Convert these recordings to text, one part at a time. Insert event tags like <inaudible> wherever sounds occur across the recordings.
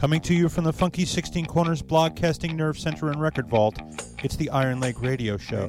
Coming to you from the Funky 16 Corners Blogcasting Nerve Center and Record Vault, it's the Iron Leg Radio Show.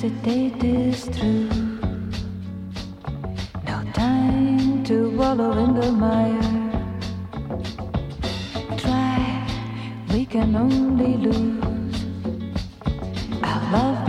hesitate is true. No time to wallow in the mire. Try, we can only lose. Our love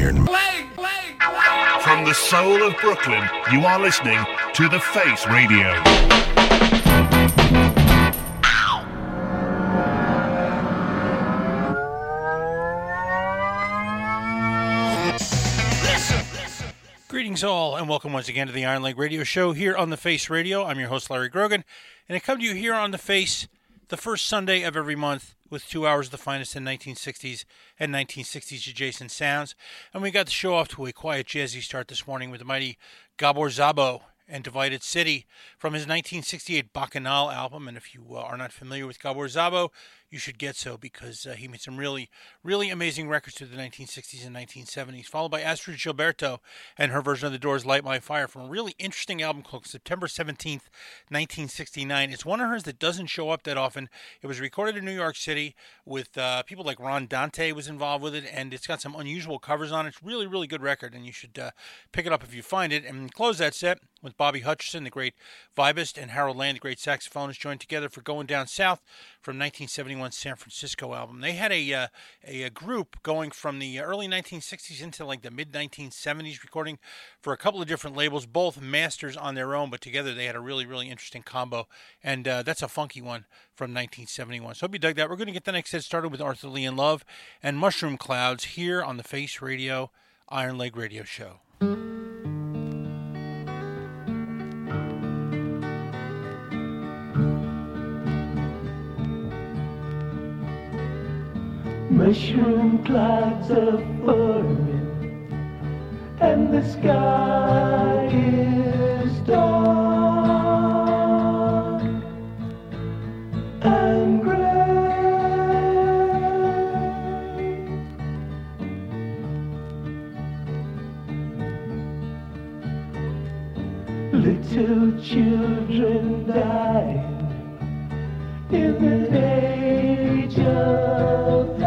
Iron. From the soul of Brooklyn, you are listening to The Face Radio. Greetings, all, and welcome once again to the Iron Leg Radio Show here on the Face Radio. I'm your host, Larry Grogan, and I come to you here on the Face the first Sunday of every month with two hours of the finest in 1960s and 1960s adjacent sounds. And we got the show off to a quiet, jazzy start this morning with the mighty Gabor Szabo and Divided City from his 1968 Bacchanal album. And if you uh, are not familiar with Gabor Szabo, you should get so because uh, he made some really, really amazing records through the 1960s and 1970s, followed by Astrud Gilberto and her version of The Doors' Light My Fire from a really interesting album called September 17th, 1969. It's one of hers that doesn't show up that often. It was recorded in New York City with uh, people like Ron Dante was involved with it, and it's got some unusual covers on it. It's really, really good record, and you should uh, pick it up if you find it. And close that set with Bobby Hutcherson, the great vibist, and Harold Land, the great saxophonist, joined together for Going Down South from 1971 San Francisco album. They had a, uh, a, a group going from the early 1960s into like the mid 1970s, recording for a couple of different labels, both masters on their own, but together they had a really really interesting combo, and uh, that's a funky one from 1971. So hope you dug that. We're going to get the next set started with Arthur Lee and Love and Mushroom Clouds here on the Face Radio Iron Leg Radio Show. Mushroom clouds are forming, and the sky is dark and gray. Little children dying in the age of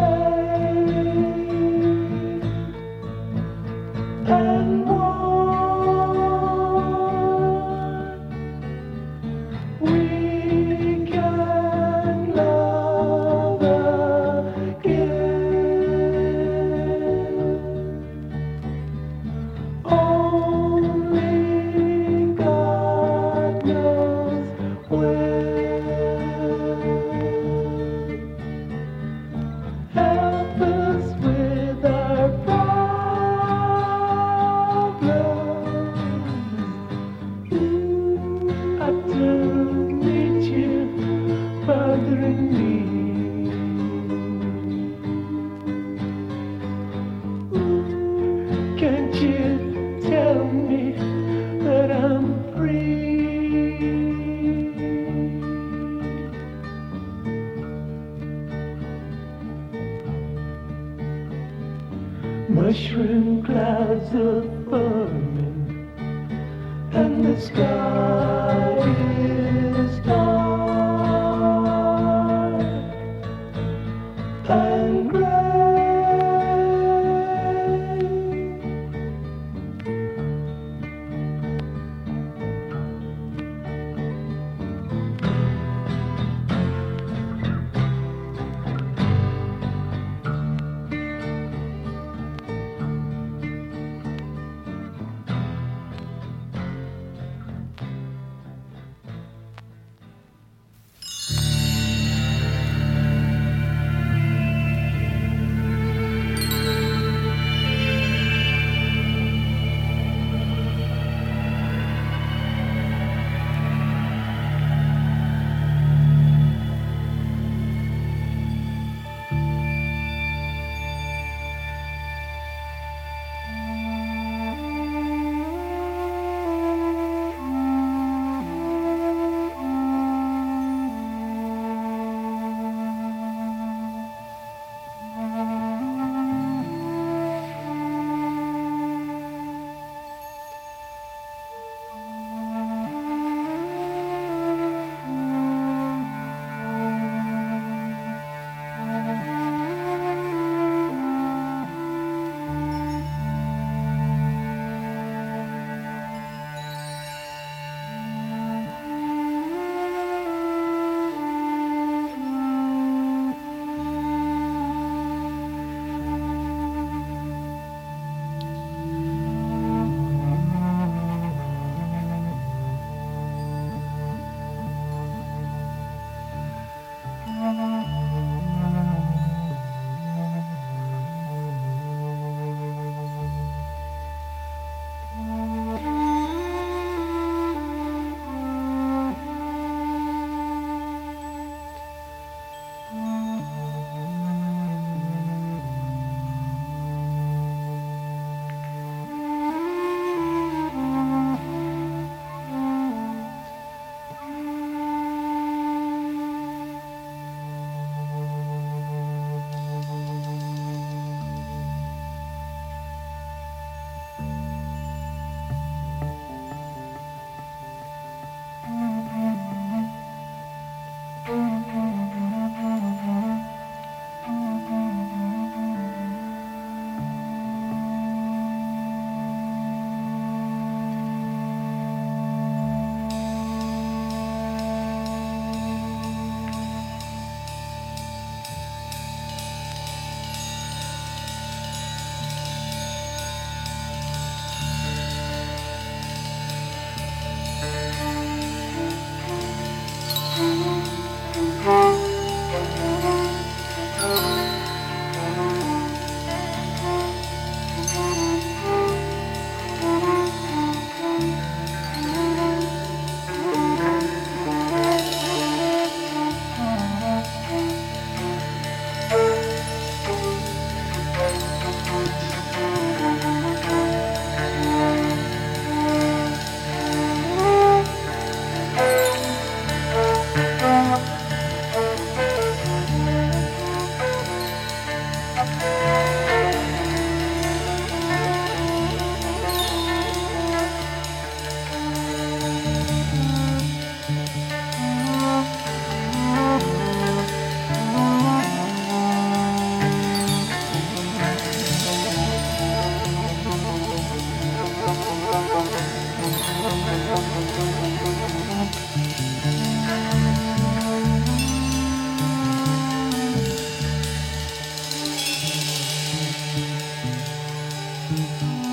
Música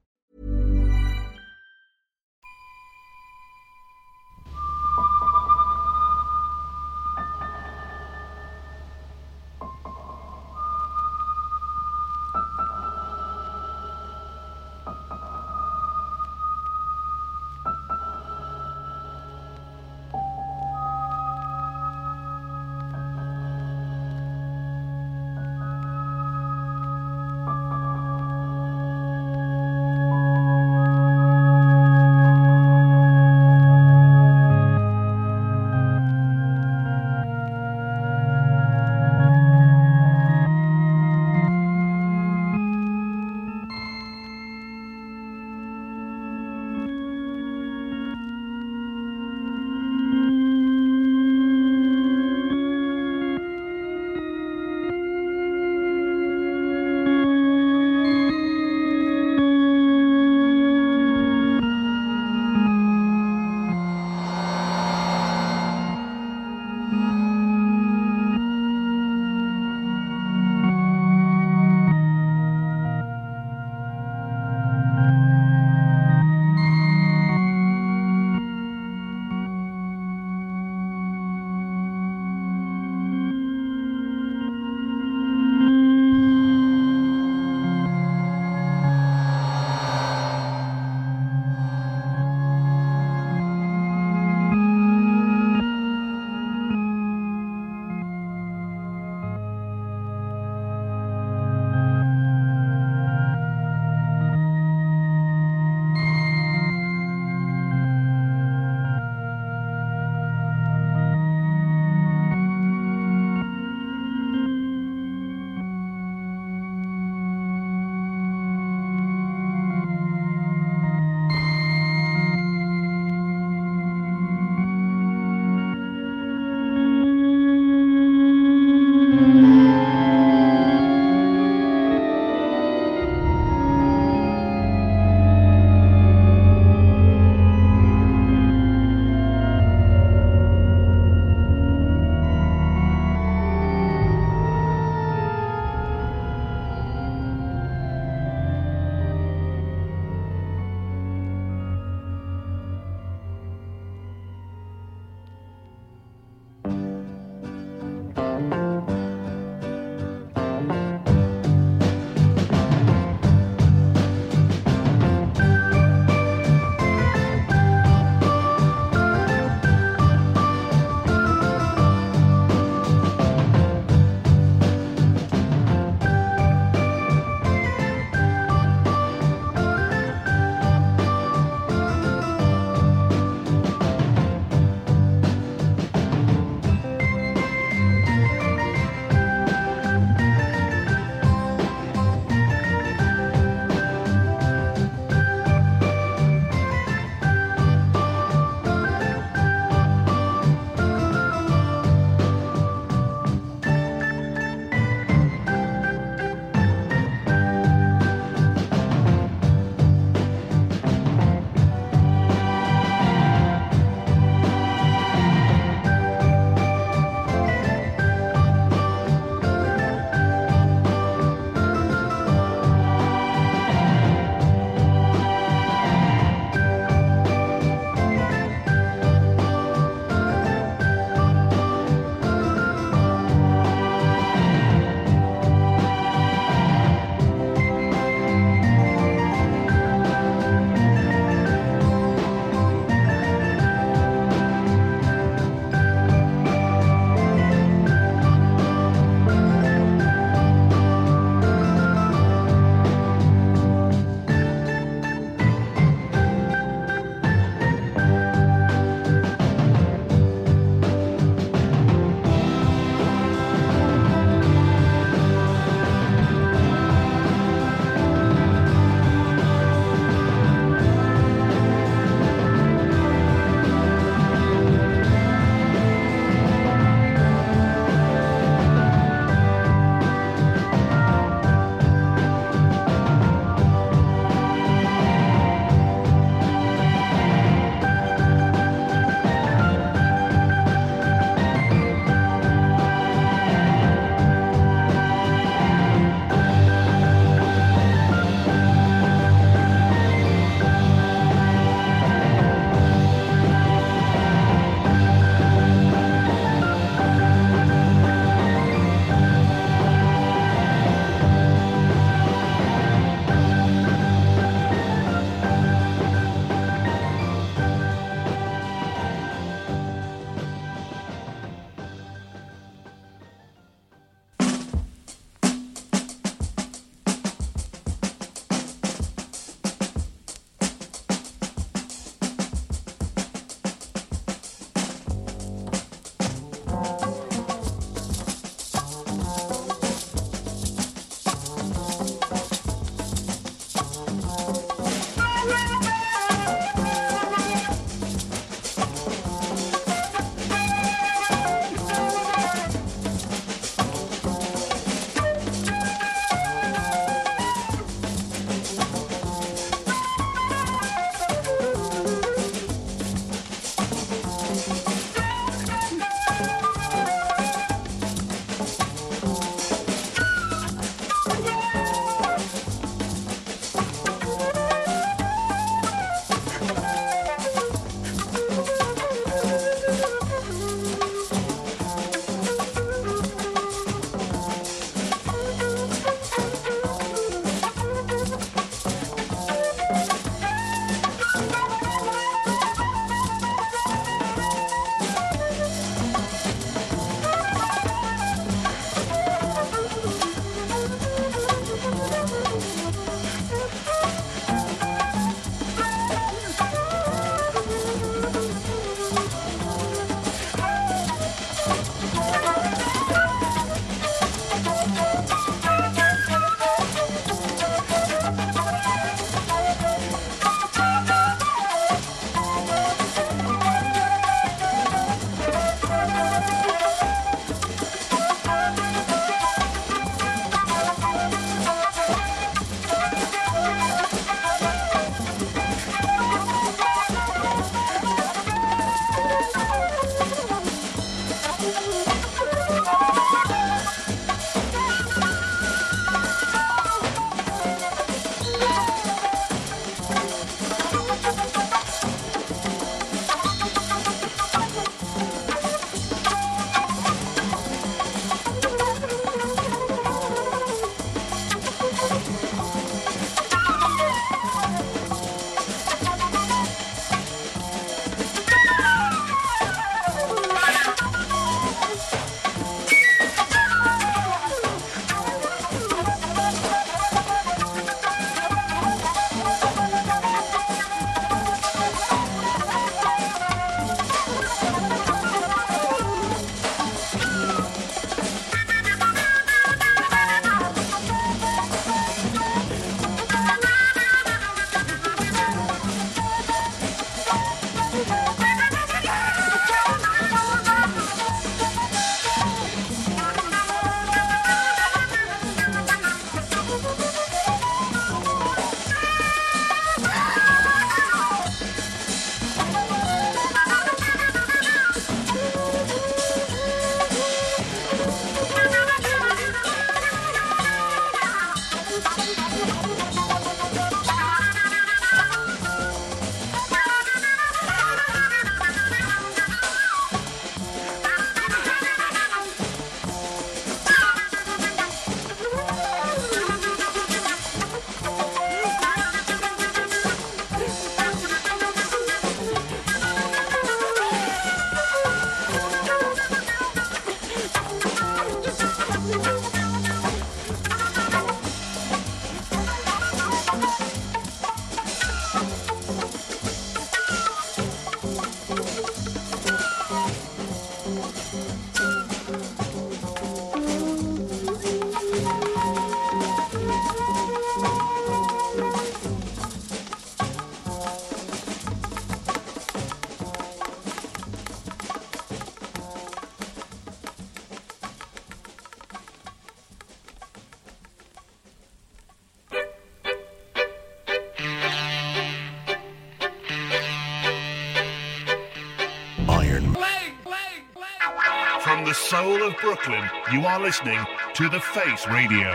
Brooklyn, you are listening to The Face Radio.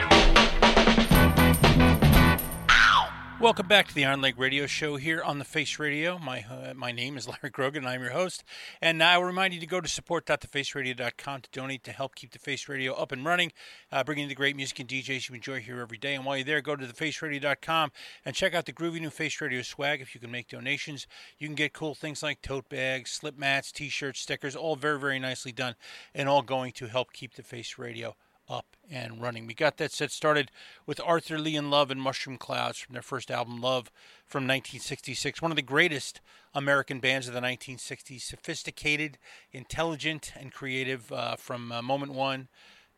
Welcome back to the Iron Leg Radio Show here on the Face Radio. My uh, my name is Larry Grogan, and I'm your host. And I will remind you to go to support.thefaceradio.com to donate to help keep the Face Radio up and running, uh, bringing the great music and DJs you enjoy here every day. And while you're there, go to thefaceradio.com and check out the groovy new Face Radio swag. If you can make donations, you can get cool things like tote bags, slip mats, T-shirts, stickers, all very very nicely done, and all going to help keep the Face Radio up and running. We got that set started with Arthur Lee and Love and Mushroom Clouds from their first album, Love, from 1966. One of the greatest American bands of the 1960s. Sophisticated, intelligent, and creative uh, from uh, moment one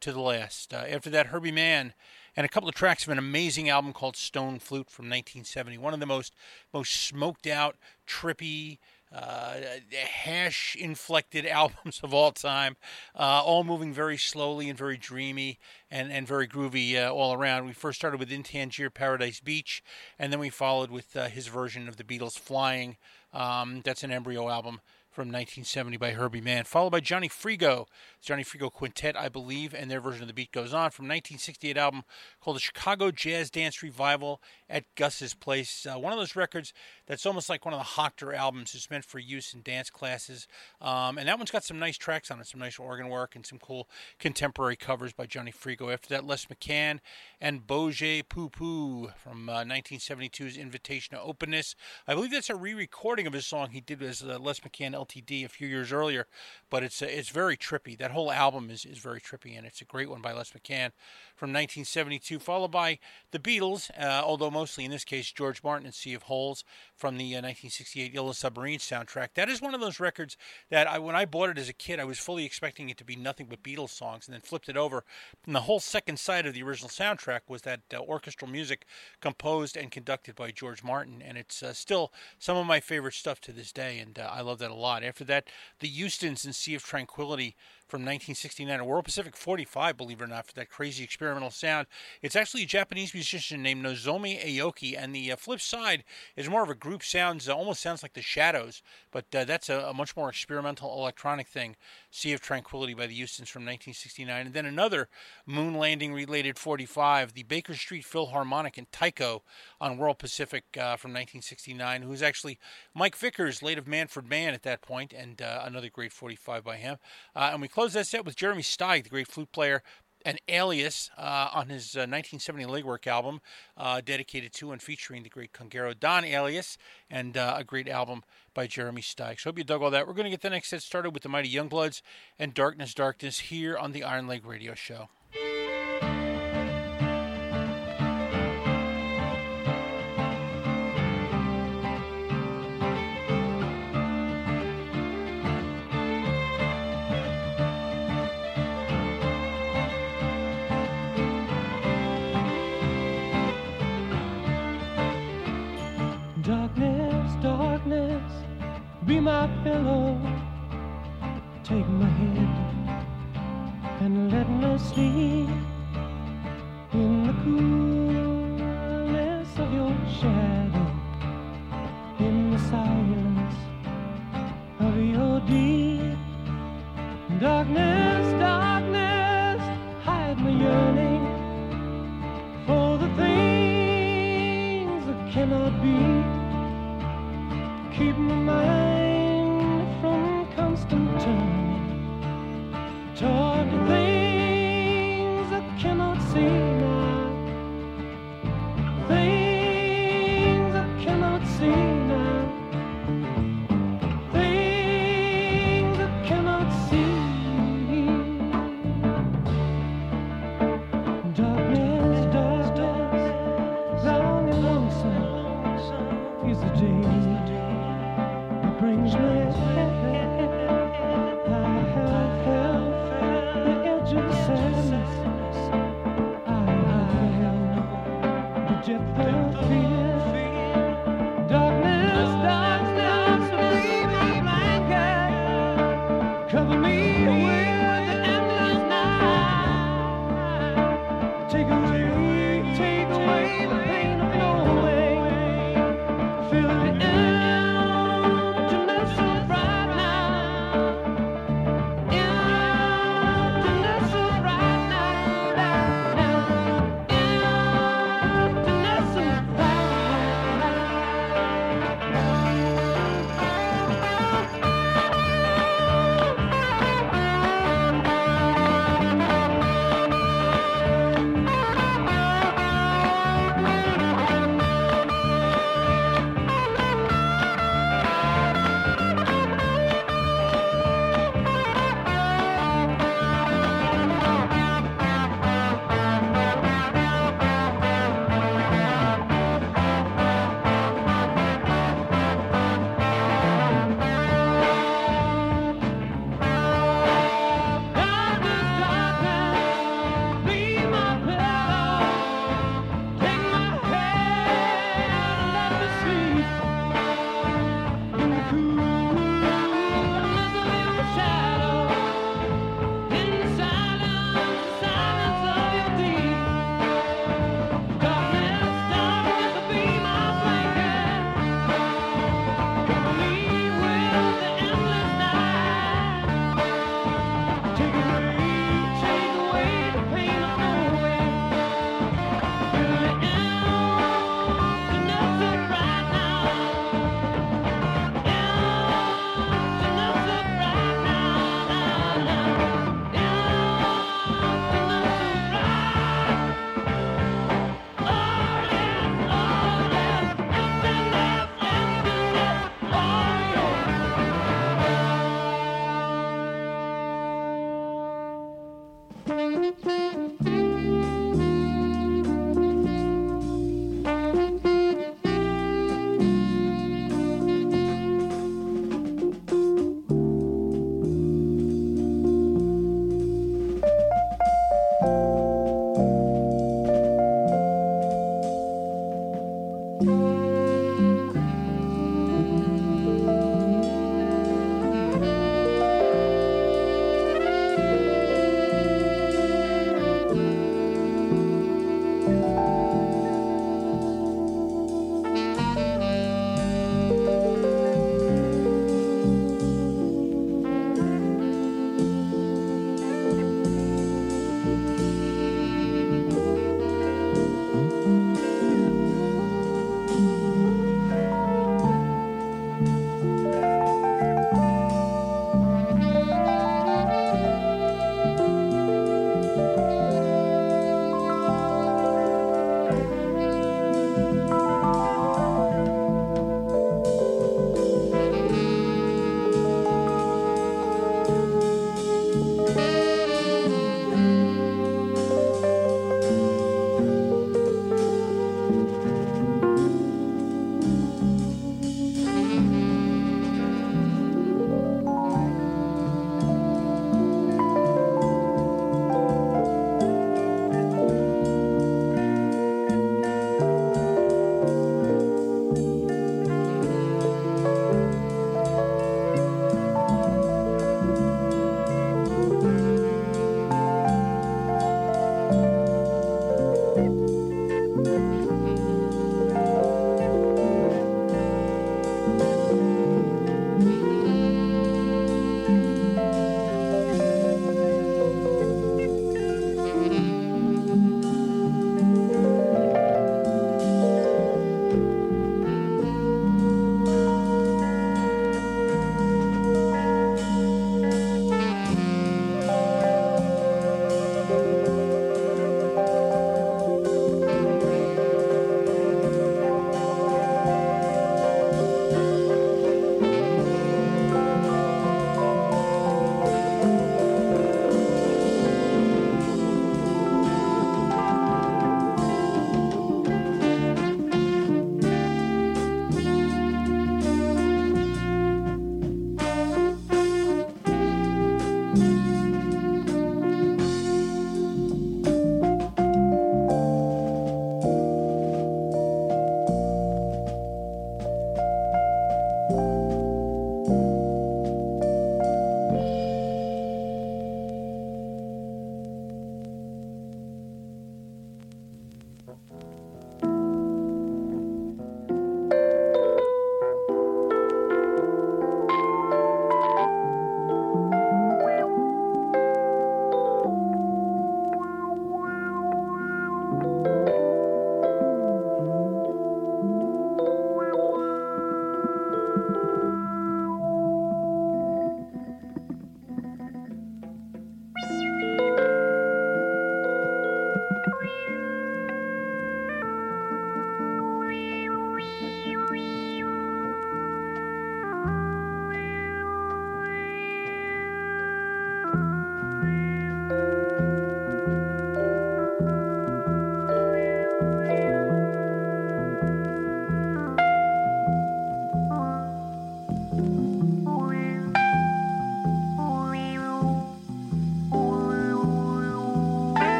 to the last. Uh, after that, Herbie Mann and a couple of tracks of an amazing album called Stone Flute from 1970. One of the most most smoked out, trippy, uh, hash inflected <laughs> albums of all time, uh, all moving very slowly and very dreamy and, and very groovy uh, all around. We first started with In Tangier Paradise Beach, and then we followed with uh, his version of the Beatles' Flying. Um, that's an embryo album from 1970 by Herbie Mann, followed by Johnny Frigo, Johnny Frigo Quintet, I believe, and their version of The Beat Goes On from 1968 album called the Chicago Jazz Dance Revival at Gus's Place. Uh, one of those records that's almost like one of the Hoctor albums. It's meant for use in dance classes, um, and that one's got some nice tracks on it, some nice organ work, and some cool contemporary covers by Johnny Frigo. After that, Les McCann and Boje Poo from uh, 1972's Invitation to Openness. I believe that's a re-recording of his song he did as uh, Les McCann LTD a few years earlier, but it's it's very trippy. That whole album is, is very trippy, and it's a great one by Les McCann from 1972, followed by the Beatles, uh, although mostly in this case George Martin and Sea of Holes from the uh, 1968 Yellow Submarine soundtrack. That is one of those records that I, when I bought it as a kid, I was fully expecting it to be nothing but Beatles songs, and then flipped it over, and the whole second side of the original soundtrack was that uh, orchestral music composed and conducted by George Martin, and it's uh, still some of my favorite stuff to this day, and uh, I love that a lot. After that, the Houstons and Sea of Tranquility from 1969, a World Pacific 45, believe it or not, for that crazy experimental sound. It's actually a Japanese musician named Nozomi Aoki, and the uh, flip side is more of a group sounds, uh, almost sounds like the Shadows, but uh, that's a, a, much more experimental electronic thing. Sea of Tranquility by the Houstons from 1969, and then another moon landing related 45, the Baker Street Philharmonic and Tycho on World Pacific uh, from 1969, who's actually Mike Vickers, late of Manfred Mann at that point, and uh, another great 45 by him. Uh, and we close that set with Jeremy Steig, the great flute player, and Alias uh, on his uh, 1970 legwork album, uh, dedicated to and featuring the great conguero Don Alias, and uh, a great album by Jeremy Steig. So hope you dug all that. We're going to get the next set started with the Mighty Youngbloods and Darkness, Darkness here on the Iron Leg Radio Show. Be my pillow. Take my head and let me sleep in the coolness of your shadow, in the silence of your deep. Darkness,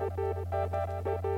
Música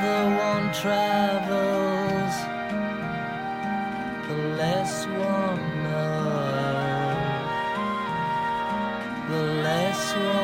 further one travels, the less one knows, the less one.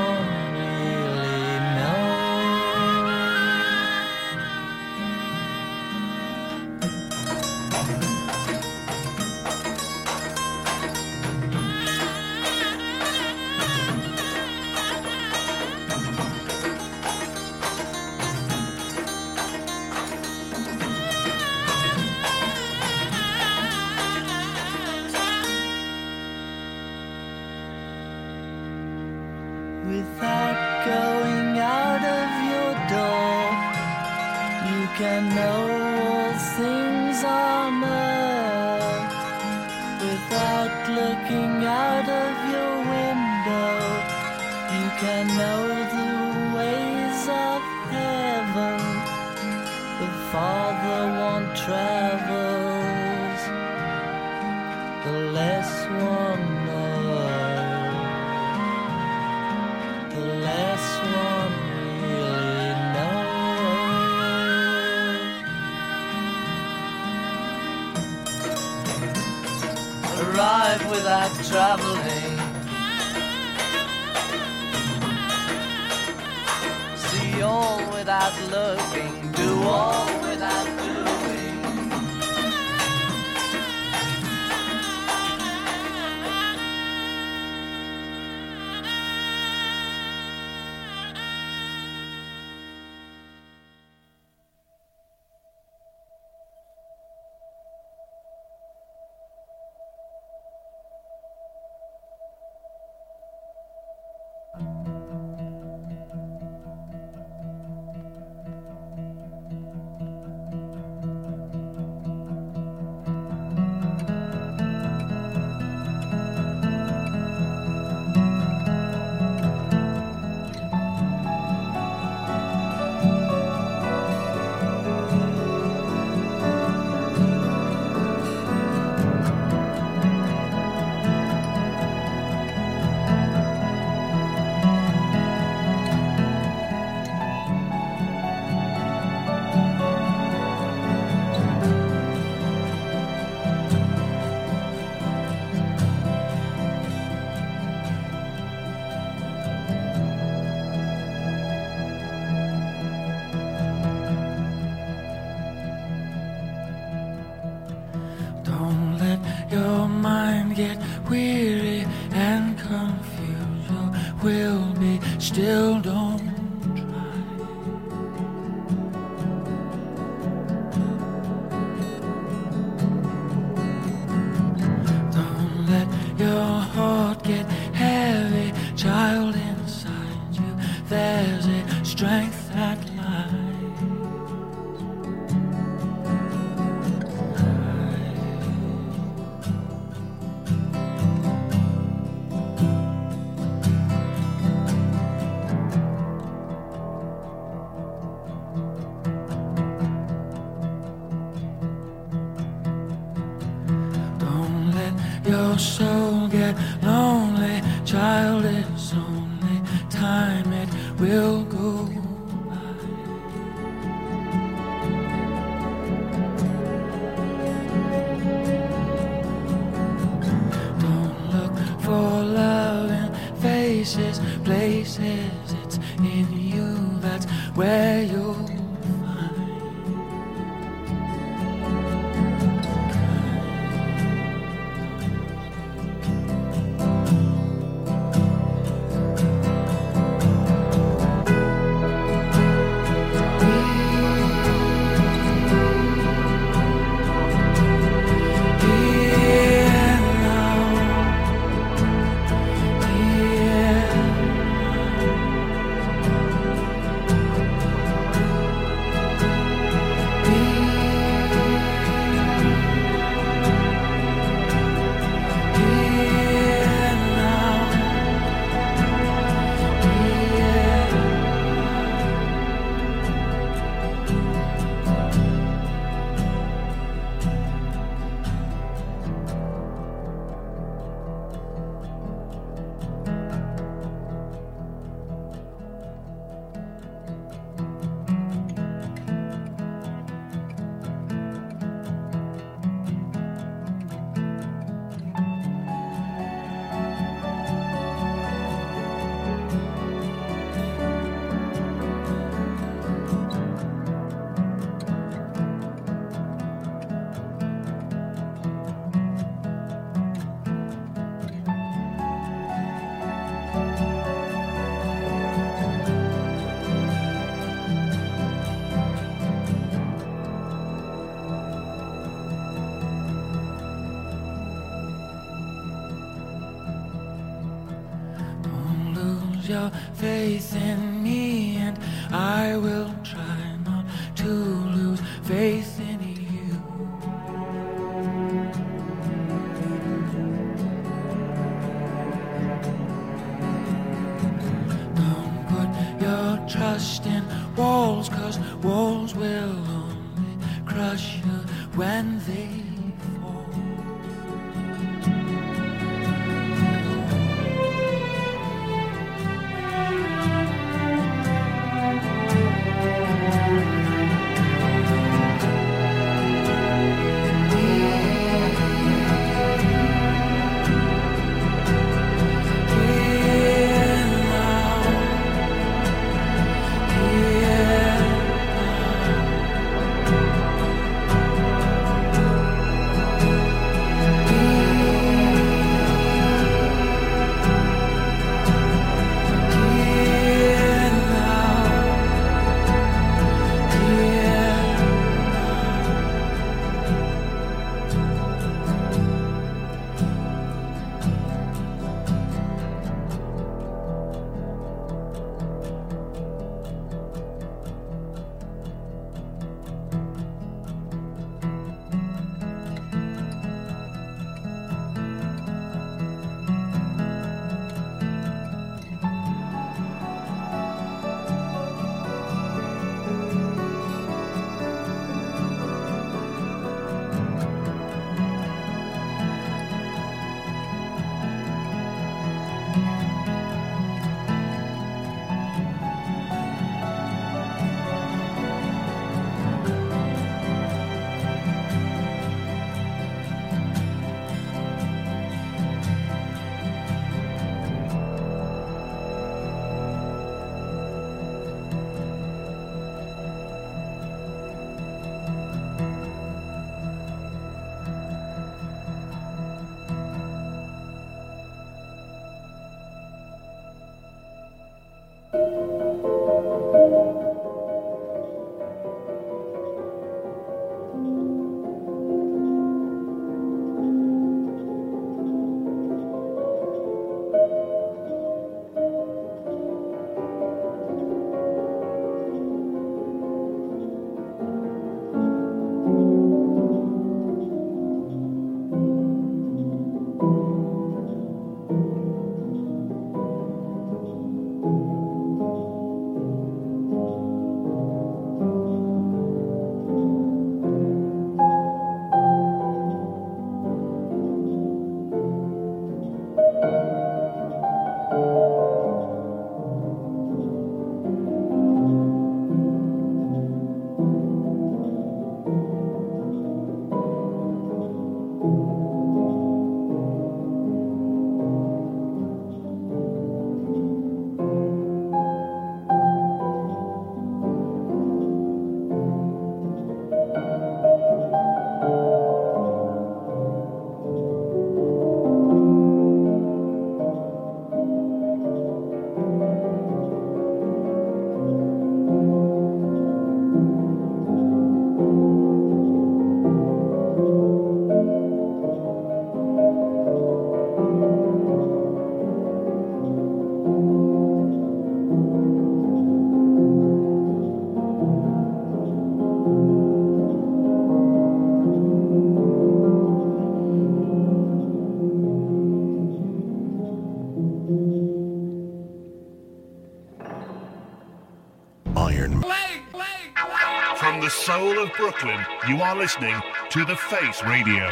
Soul of Brooklyn, you are listening to The Face Radio.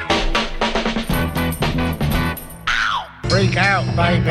Freak out, baby.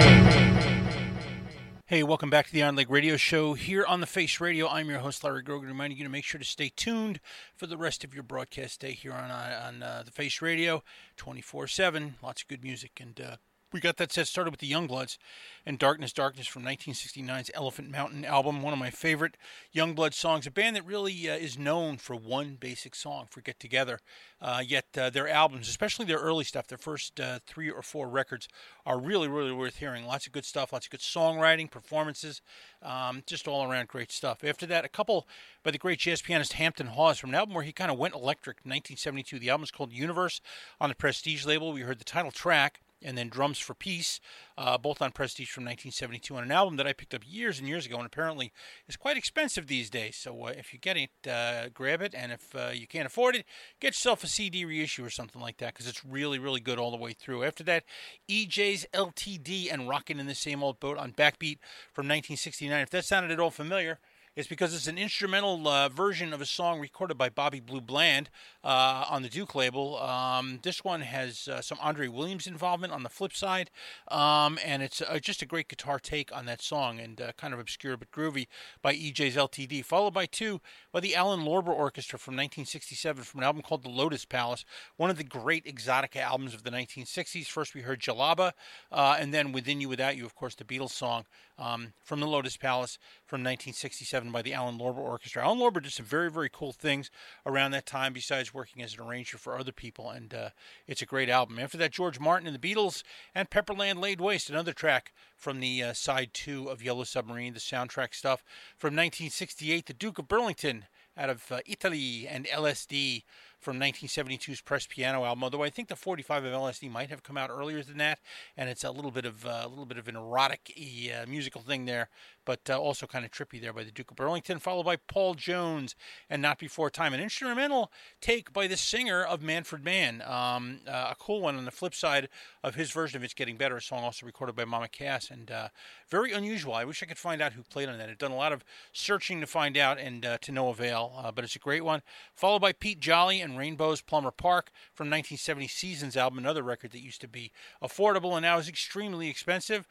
Hey, welcome back to the Iron Leg Radio Show here on the Face Radio. I'm your host, Larry Grogan, reminding you to make sure to stay tuned for the rest of your broadcast day here on uh, on uh, the Face Radio, 24/7. Lots of good music, and uh, we got that set started with the Youngbloods and Darkness, Darkness from 1969's Elephant Mountain album, one of my favorite Youngblood songs. A band that really uh, is known for one basic song, for Get Together. Uh, yet uh, their albums, especially their early stuff, their first uh, three or four records, are really, really worth hearing. Lots of good stuff, lots of good songwriting, performances, um, just all around great stuff. After that, a couple by the great jazz pianist Hampton Hawes from an album where he kind of went electric 1972. The album is called Universe on the Prestige label. We heard the title track and then Drums for Peace, uh, both on Prestige from 1972, on an album that I picked up years and years ago, and apparently is quite expensive these days. So uh, if you get it, uh, grab it, and if uh, you can't afford it, get yourself a CD reissue or something like that because it's really, really good all the way through. After that, EJ's LTD and Rockin' in the Same Old Boat on Backbeat from 1969. If that sounded at all familiar, it's because it's an instrumental uh, version of a song recorded by Bobby Blue Bland uh, on the Duke label. Um, this one has uh, some Andre Williams involvement on the flip side, um, and it's uh, just a great guitar take on that song and uh, kind of obscure but groovy by EJ's LTD, followed by two by the Alan Lorber Orchestra from 1967 from an album called The Lotus Palace, one of the great exotica albums of the 1960s. First we heard Jalaba, uh, and then Within You Without You, of course, the Beatles song um, from The Lotus Palace from 1967 by the Alan Lorber Orchestra. Alan Lorber did some very, very cool things around that time besides working as an arranger for other people, and uh, it's a great album. After that, George Martin and the Beatles and Pepperland Laid Waste, another track from the uh, side two of Yellow Submarine, the soundtrack stuff from 1968, The Duke of Burlington out of uh, Italy and LSD from 1972's Press Piano album. Although I think the 45 of LSD might have come out earlier than that, and it's a little bit of uh, a little bit of an erotic uh, musical thing there, but uh, also kind of trippy there by the Duke of Burlington, followed by Paul Jones and Not Before Time, an instrumental take by the singer of Manfred Mann, um, uh, a cool one on the flip side of his version of It's Getting Better, a song also recorded by Mama Cass, and uh, very unusual. I wish I could find out who played on that. I've done a lot of searching to find out and uh, to no avail, uh, but it's a great one. Followed by Pete Jolly and Rainbows Plumber Park from 1970 Seasons album, another record that used to be affordable and now is extremely expensive.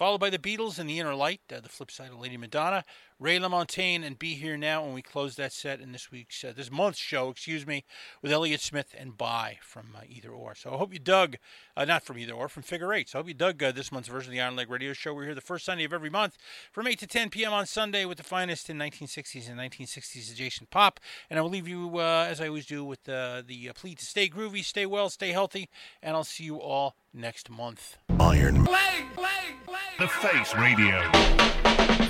Followed by the Beatles and the Inner Light, uh, the flip side of Lady Madonna, Ray LaMontagne, and Be Here Now. And we close that set in this week's, uh, this month's show, excuse me, with Elliott Smith and Bye from uh, Either Or. So I hope you dug, uh, not from Either Or, from Figure Eight. So I hope you dug uh, this month's version of the Iron Leg Radio Show. We're here the first Sunday of every month from 8 to 10 p.m. on Sunday with the finest in 1960s and 1960s adjacent pop. And I will leave you, uh, as I always do, with uh, the uh, plea to stay groovy, stay well, stay healthy, and I'll see you all next month. Iron. Leg The Face Radio.